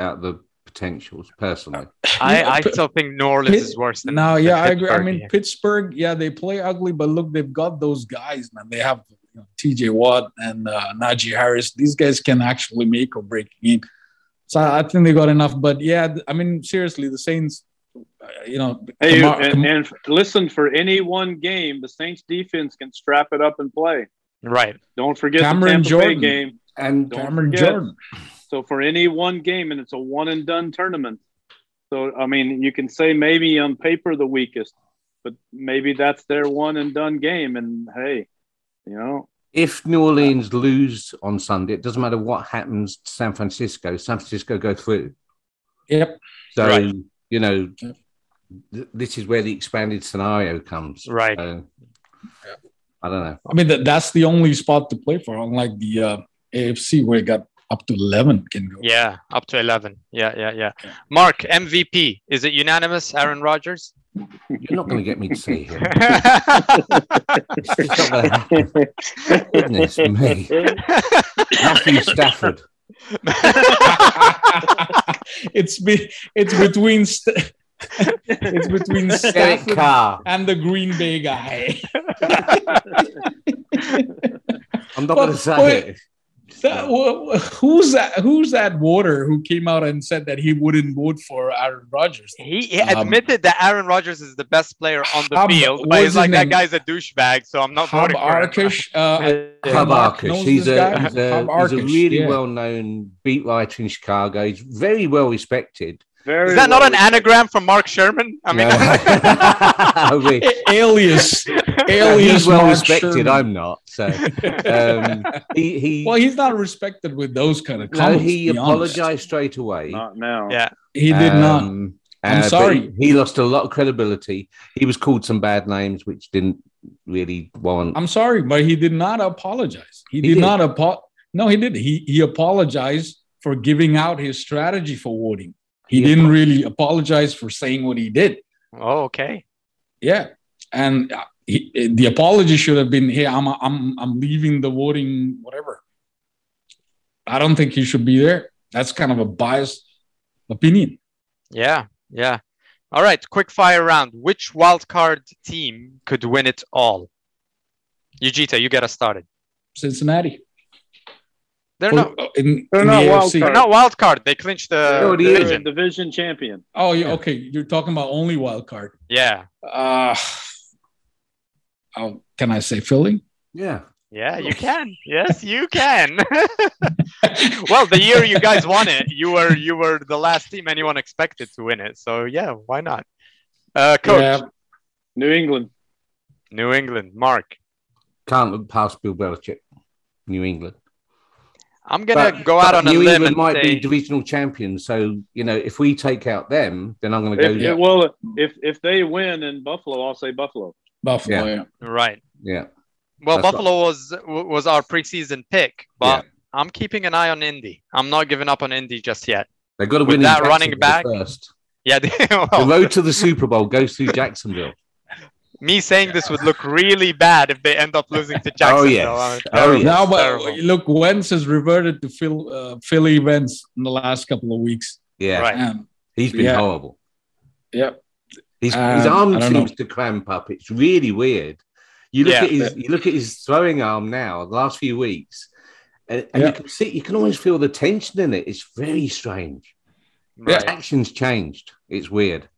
out of the potentials, personally. I, I still think New Orleans Pitt- is worse than. No, than yeah, I agree. I mean, yeah. Pittsburgh, yeah, they play ugly, but look, they've got those guys, man. They have you know, T.J. Watt and uh, Najee Harris. These guys can actually make or break a game. So I think they got enough. But yeah, I mean, seriously, the Saints, uh, you know, Hey, Kamar- and, Kam- and listen, for any one game, the Saints defense can strap it up and play. right. Don't forget Cameron the Tampa Bay game. And Don't Cameron forget. Jordan. So for any one game, and it's a one and done tournament. So I mean, you can say maybe on paper the weakest, but maybe that's their one and done game. And hey, you know, if New Orleans lose on Sunday, it doesn't matter what happens to San Francisco, San Francisco go through. Yep. So, Right. you know, th- this is where the expanded scenario comes. Right. So, I don't know. I mean, that, that's the only spot to play for, unlike the uh, AFC where it got up to 11 can go. Yeah, up to eleven. Yeah, yeah, yeah. Yeah. Mark MVP. Is it unanimous? Aaron Rodgers. You're not going to get me to say him. It's just not gonna happen. Goodness me. Matthew Stafford. it's be, it's between st- it's between Derek Stafford and the Green Bay guy. I'm not going to say wait. it. That- wh- wh- who's that? Who's that voter who came out and said that he wouldn't vote for Aaron Rodgers? he, he Um, admitted that Aaron Rodgers is the best player on the Hub- field, but he's his like that guy's a douchebag, so I'm not Hub voting for him. Arkush. Uh, Hub Arkish. He's a, he's, a, he's a really yeah. well known beat writer in Chicago. He's very well respected. Very Is that not well an anagram from Mark Sherman? I mean, I wish. A- alias, alias. he's well Mark respected. Sherman. I'm not. So um, he he, well, he's not respected with those kind of no, he to be honest. apologized straight away. Not now. Yeah. He did not. Um, I'm uh, sorry. He, he lost a lot of credibility. He was called some bad names, which didn't really warrant. I'm sorry, but he did not apologize. He, He did, did. not apo- No, he did. He he apologized for giving out his strategy for voting. He He didn't really apologize for saying what he did. Oh, okay. Yeah, and uh, he, the apology should have been, "Hey, I'm I'm I'm leaving the voting, whatever." I don't think he should be there. That's kind of a biased opinion. Yeah. Yeah. All right. Quick fire round. Which wildcard team could win it all? Yujita, you get us started. Cincinnati. They're Oh, not. oh, in, They're in not the wild AFC. They're not wild card. They clinched the No, it is. Division. division champion. Oh, yeah, okay. You're talking about only wild card. Yeah. Uh, oh, can I say Philly? Yeah. Yeah, you can. Yes, you can. well, the year you guys won it, you were you were the last team anyone expected to win it. So yeah, why not? Uh, coach, Yeah. New England. New England, Mark. Can't look past Bill Belichick, New England. I'm gonna But- go out on a New limb England and might say, be divisional champions. So, you know, if we take out them, then I'm going to go. If, if- well, if if they win in Buffalo, I'll say Buffalo. Buffalo, Yeah. yeah. right. yeah. Well, That's Buffalo was was our preseason pick, but Yeah. I'm keeping an eye on Indy. I'm not giving up on Indy just yet. They've got to win in that running back- first. Yeah, they, The road to the Super Bowl goes through Jacksonville. Me saying this would look really bad if they end up losing to Jacksonville. Oh, yes. Oh, yes. Now, but terrible. look, Wentz has reverted to Phil, uh, Philly events in the last couple of weeks. Yeah. Right. And, He's been Yeah. horrible. Yep. His, Um, his arm I don't seems to cramp up. It's really weird. You look Yeah. at his you look at his throwing arm now, the last few weeks, and, and Yeah. you can see you can always feel the tension in it. It's very strange. Right. The action's changed. It's weird.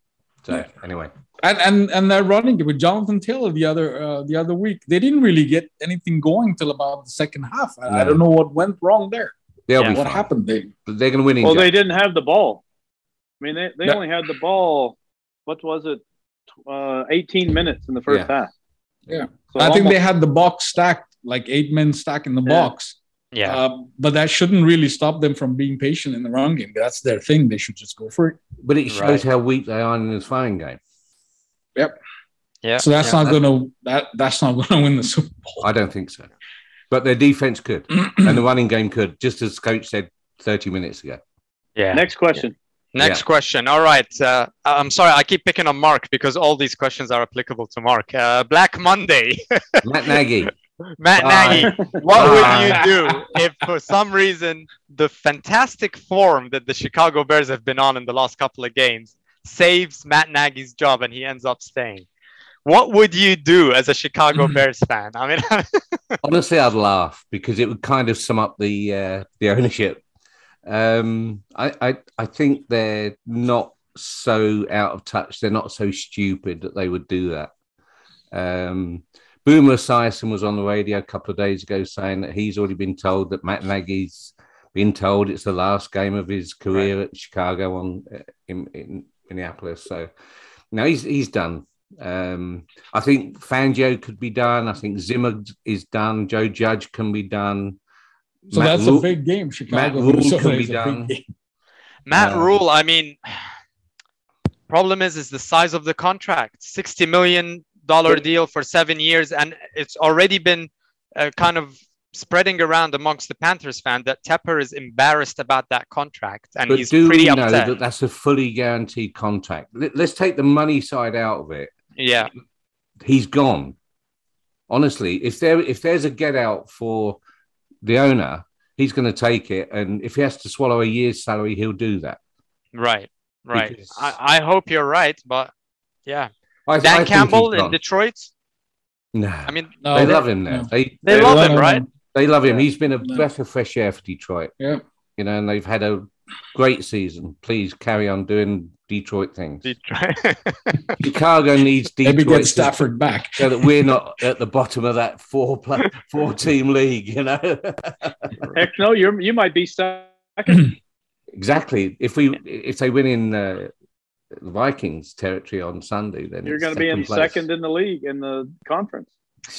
So Yeah. anyway. And and and they're running with Jonathan Taylor the other uh, the other week. They didn't really get anything going till about the second half. I, I don't know what went wrong there. They'll Yeah. be What fine. happened? They they're gonna win in Well, they didn't have the ball. I mean, they, they Yeah. only had the ball. What was it? Uh, 18 minutes in the first Yeah. half. Yeah. So I think they had the box stacked, like eight men stacked in the Yeah. box. Yeah. Uh, but that shouldn't really stop them from being patient in the run game. That's their thing. They should just go for it. but it shows Right. how weak they are in the throwing game. Yeah. So that's yeah. not gonna that that's not gonna win the Super Bowl. I don't think so. But their defense could, and the running game could, just as coach said 30 minutes ago. Yeah. Next question. Next question. All right. Uh, I'm sorry. I keep picking on Mark because all these questions are applicable to Mark. Uh, Black Monday. Matt Nagy. Matt Bye. Nagy, what Bye. would you do if for some reason the fantastic form that the Chicago Bears have been on in the last couple of games saves Matt Nagy's job and he ends up staying? What would you do as a Chicago Bears fan? I mean, Honestly, I'd laugh because it would kind of sum up the uh, the ownership. Um, I, I I think they're not so out of touch. They're not so stupid that they would do that. Um, Boomer Esiason was on the radio a couple of days ago saying that he's already been told that Matt Nagy's been told it's the last game of his career at Chicago on uh, in, in Minneapolis. So now he's he's done. Um, I think Fangio could be done. I think Zimmer is done. Joe Judge can be done. So Matt that's Rhule- a big game. Chicago. Matt Rhule Minnesota can be is a big done. Matt Um, Rhule, I mean, problem is, is the size of the contract. Sixty million dollar deal for seven years, and it's already been uh, kind of spreading around amongst the Panthers fan that Tepper is embarrassed about that contract, and But he's do pretty we know upset. that that's a fully guaranteed contract? Let- Let's take the money side out of it. Yeah, He's gone. Honestly, if there if there's a get out for the owner, he's going to take it, and if he has to swallow a year's salary, he'll do that. right, right. Because- I, I hope you're right, but yeah, I, I Dan think Campbell in. Detroit. No, I mean, No, they that- love him there. no. They they They love love him, him. right? They love him. Yeah. He's been a No. breath of fresh air for Detroit. Yeah. You know, and they've had a great season. Please carry on doing Detroit things. Detroit. Chicago needs Maybe Detroit get to- Stafford back. so that we're not at the bottom of that four pla- four team league. You know, Heck no, you're you might be second. exactly. If we if they win in uh, the Vikings territory on Sunday, then You're going to be in place. second in the league in the conference.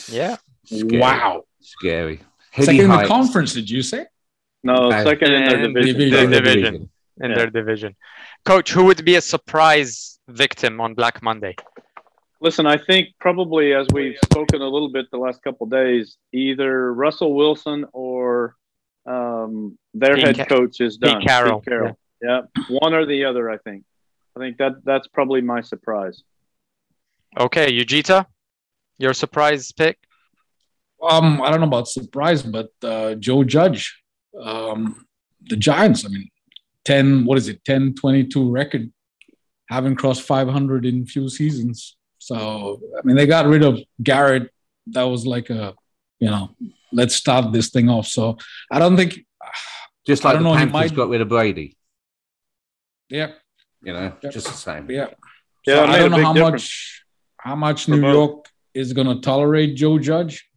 yeah, Scary. Wow. scary. Heady Second in the conference, did you say? No, No. second in their division. division. the Division. division in Yeah. their division. Coach, who would be a surprise victim on Black Monday? Listen, I think probably as we've spoken a little bit the last couple of days, either Russell Wilson or um, their Pete head Ca- coach is Pete done. Carroll, Carroll. Yeah. one or the other. I think. I think that that's probably my surprise. Okay, Yujita, your surprise pick. Um, I don't know about surprise, but uh, Joe Judge, um, the Giants. I mean, 10, what is it, 10 22 record. haven't crossed 500 in few seasons. So I mean, they got rid of Garrett. That was like a, you know, let's start this thing off. So I don't think. Just like I don't the know, he Panthers might- got rid of Brady. Yeah, You know, Yep. just the same. yeah. Yeah, So it I don't know how difference. much how much New. York is going to tolerate Joe Judge.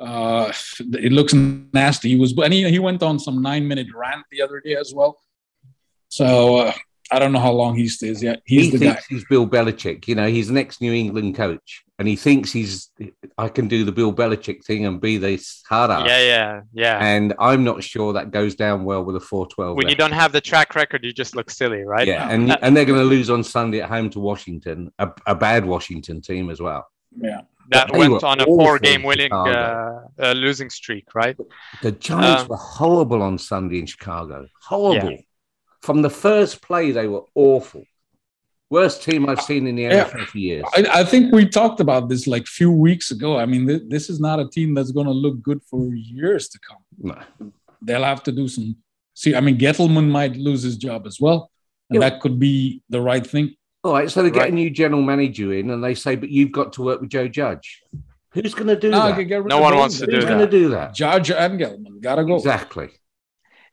Uh, it looks nasty. He was, and he, he went on some nine minute rant the other day as well. So uh, I don't know how long he stays yet. He's he the thinks guy. he's Bill Belichick. You know, he's the next New England coach, and he thinks he's. I can do the Bill Belichick thing and be this hard ass. Yeah, yeah, yeah. And I'm not sure that goes down well with a 412. when you don't have the track record, you just look silly, right? yeah, and and they're going to lose on Sunday at home to Washington, a, a bad Washington team as well. Yeah. That They went on a four-game winning uh, uh, losing streak, right? The Giants Uh, were horrible on Sunday in Chicago. Horrible. Yeah. From the first play, they were awful. Worst team I've seen in the Yeah. NFL for years. I, I think we talked about this like few weeks ago. I mean, th- this is not a team that's going to look good for years to come. No. They'll have to do some. See, I mean, Gettleman might lose his job as well, and Yeah. that could be the right thing. All right, so they get Right. a new general manager in, and they say, "But you've got to work with Joe Judge." Who's going to do No, that? could get rid No one wants to. Who's do going to that. do that? Judge and Gettleman gotta go. Exactly.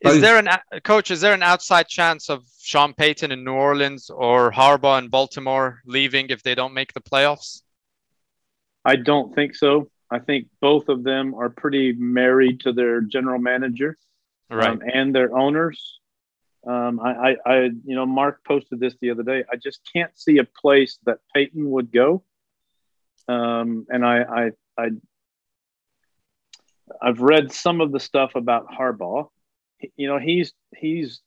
Is Both- there an coach? Is there an outside chance of Sean Payton in New Orleans or Harbaugh in Baltimore leaving if they don't make the playoffs? I don't think so. I think both of them are pretty married to their general manager Right. um, and their owners. Um, I, I, I, you know, Mark posted this the other day. I just can't see a place that Payton would go. Um, and I, I, I, I've read some of the stuff about Harbaugh. He- You know, he's he's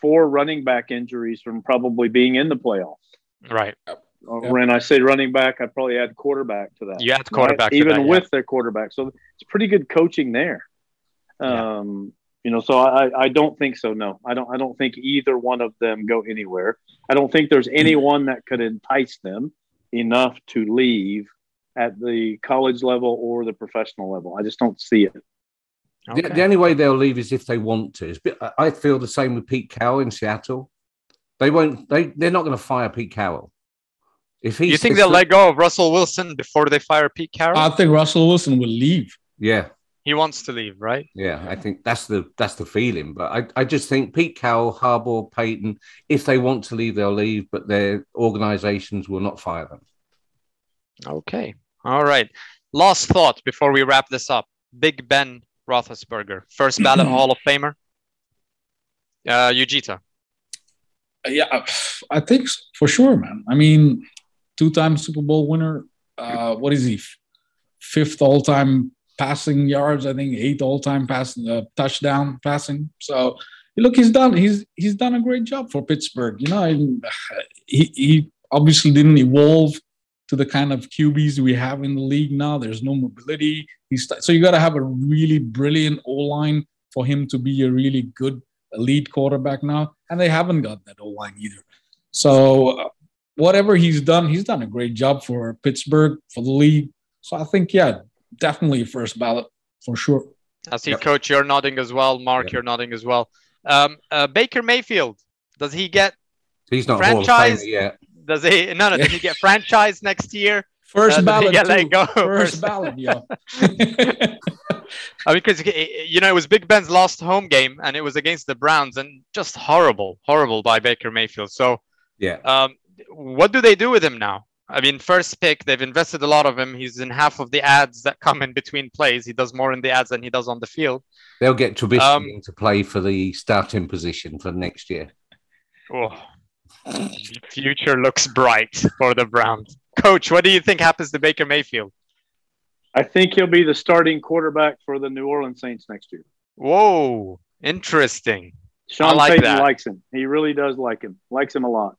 four running back injuries from probably being in the playoffs. right. Yeah. When I say running back, I probably add quarterback to that You add quarterback to even that, yeah. with their quarterback. So it's pretty good coaching there. Yeah. Um, you know, so I, I don't think so. No, I don't. I don't think either one of them go anywhere. I don't think there's anyone mm-hmm. that could entice them enough to leave at the college level or the professional level. I just don't see it. The, Okay. the only way they'll leave is if they want to. It's bit- I feel the same with Pete Carroll in Seattle. They won't. They they're not going to fire Pete Carroll. If he you think they'll that- let go of Russell Wilson before they fire Pete Carroll? I think Russell Wilson will leave. Yeah, he wants to leave, right? yeah. I think that's the that's the feeling. But I I just think Pete Carroll, Harbaugh, Payton, if they want to leave, they'll leave. But their organizations will not fire them. Okay. All right. Last thought before we wrap this up. Big Ben Roethlisberger, first ballot Hall of Famer. Uh, Yujita. Yeah, I think for sure, man. I mean, two-time Super Bowl winner. Uh, what is he? Fifth all-time passing yards. I think eighth all-time passing uh, touchdown passing. So look, he's done. He's he's done a great job for Pittsburgh. You know, he he obviously didn't evolve to the kind of QBs we have in the league now. There's no mobility. He's so you got to have a really brilliant O line for him to be a really good elite quarterback now, and they haven't got that O line either. So uh, whatever he's done, he's done a great job for Pittsburgh for the league. So I think yeah, definitely first ballot for sure. I see, Yep. Coach, you're nodding as well. Mark, Yep. you're nodding as well. Um, uh, Baker Mayfield, does he get? He's not a Hall Franchise- yet. Does he? No, no. Does he get franchised next year? First Uh, ballot, yeah, let go. First First- ballot, yeah. Uh, because you know it was Big Ben's last home game, and it was against the Browns, and just horrible, horrible by Baker Mayfield. So, Yeah. um, what do they do with him now? I mean, first pick, they've invested a lot of him. He's in half of the ads that come in between plays. He does more in the ads than he does on the field. They'll get Trubisky Um, to play for the starting position for next year. Oh, the future looks bright for the Browns. Coach, what do you think happens to Baker Mayfield? I think he'll be the starting quarterback for the New Orleans Saints next year. Whoa, interesting. Sean like Payton that. likes him. He really does like him. Likes him a lot.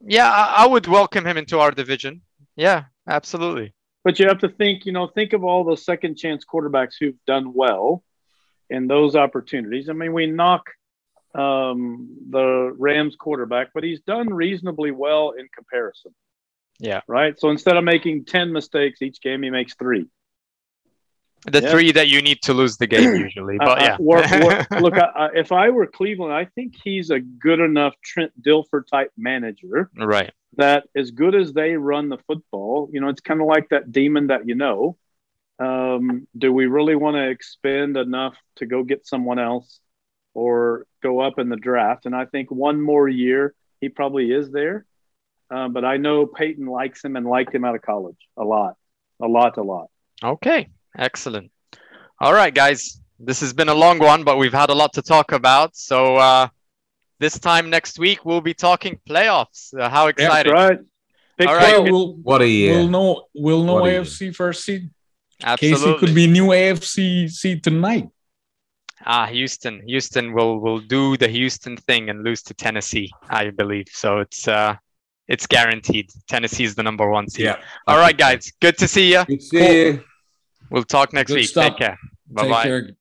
Yeah, I, I would welcome him into our division. Yeah, absolutely. But you have to think, you know, think of all those second chance quarterbacks who've done well in those opportunities. I mean, we knock um, the Rams quarterback, but he's done reasonably well in comparison. Yeah. Right. So instead of making 10 mistakes each game, he makes three. The Yeah. three that you need to lose the game usually. But Uh, yeah, uh, we're- we're- look, I, I, if I were Cleveland, I think he's a good enough Trent Dilfer type manager right. that as good as they run the football, you know, it's kind of like that demon that you know. Um, do we really want to expend enough to go get someone else or go up in the draft? And I think one more year, he probably is there. Uh, but I know Payton likes him and liked him out of college a lot, a lot, a lot. Okay, excellent. All right, guys. This has been a long one, but we've had a lot to talk about. So uh, this time next week, we'll be talking playoffs. Uh, how That's exciting! right. Pick All Well, right. We'll, What a year! we'll know we'll know What. AFC first seed. Absolutely. KC could be new AFC seed tonight. Ah, Houston. Houston will will do the Houston thing and lose to Tennessee, I believe. So it's uh, it's guaranteed. Tennessee is the number one seed. Yeah. All right, guys. Good to see you. Good to see you. We'll talk next Good week. stuff. Take care. Bye bye.